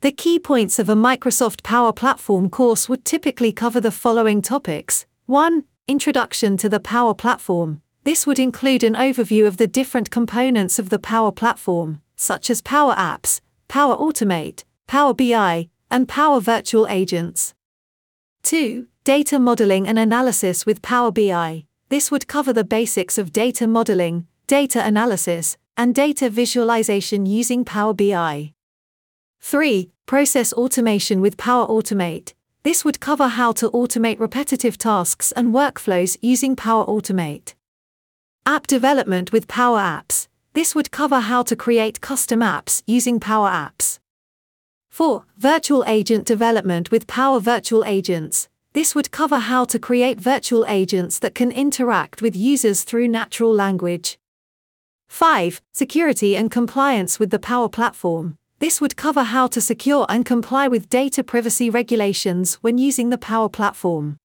The key points of a Microsoft Power Platform course would typically cover the following topics 1. Introduction to the Power Platform. This would include an overview of the different components of the Power Platform, such as Power Apps, Power Automate, Power BI, and Power Virtual Agents. 2. Data modeling and analysis with Power BI. This would cover the basics of data modeling, data analysis, and data visualization using Power BI. 3. Process automation with Power Automate. This would cover how to automate repetitive tasks and workflows using Power Automate. App development with Power Apps. This would cover how to create custom apps using Power Apps. 4. Virtual agent development with Power Virtual Agents. This would cover how to create virtual agents that can interact with users through natural language. 5. Security and compliance with the Power Platform. This would cover how to secure and comply with data privacy regulations when using the Power Platform.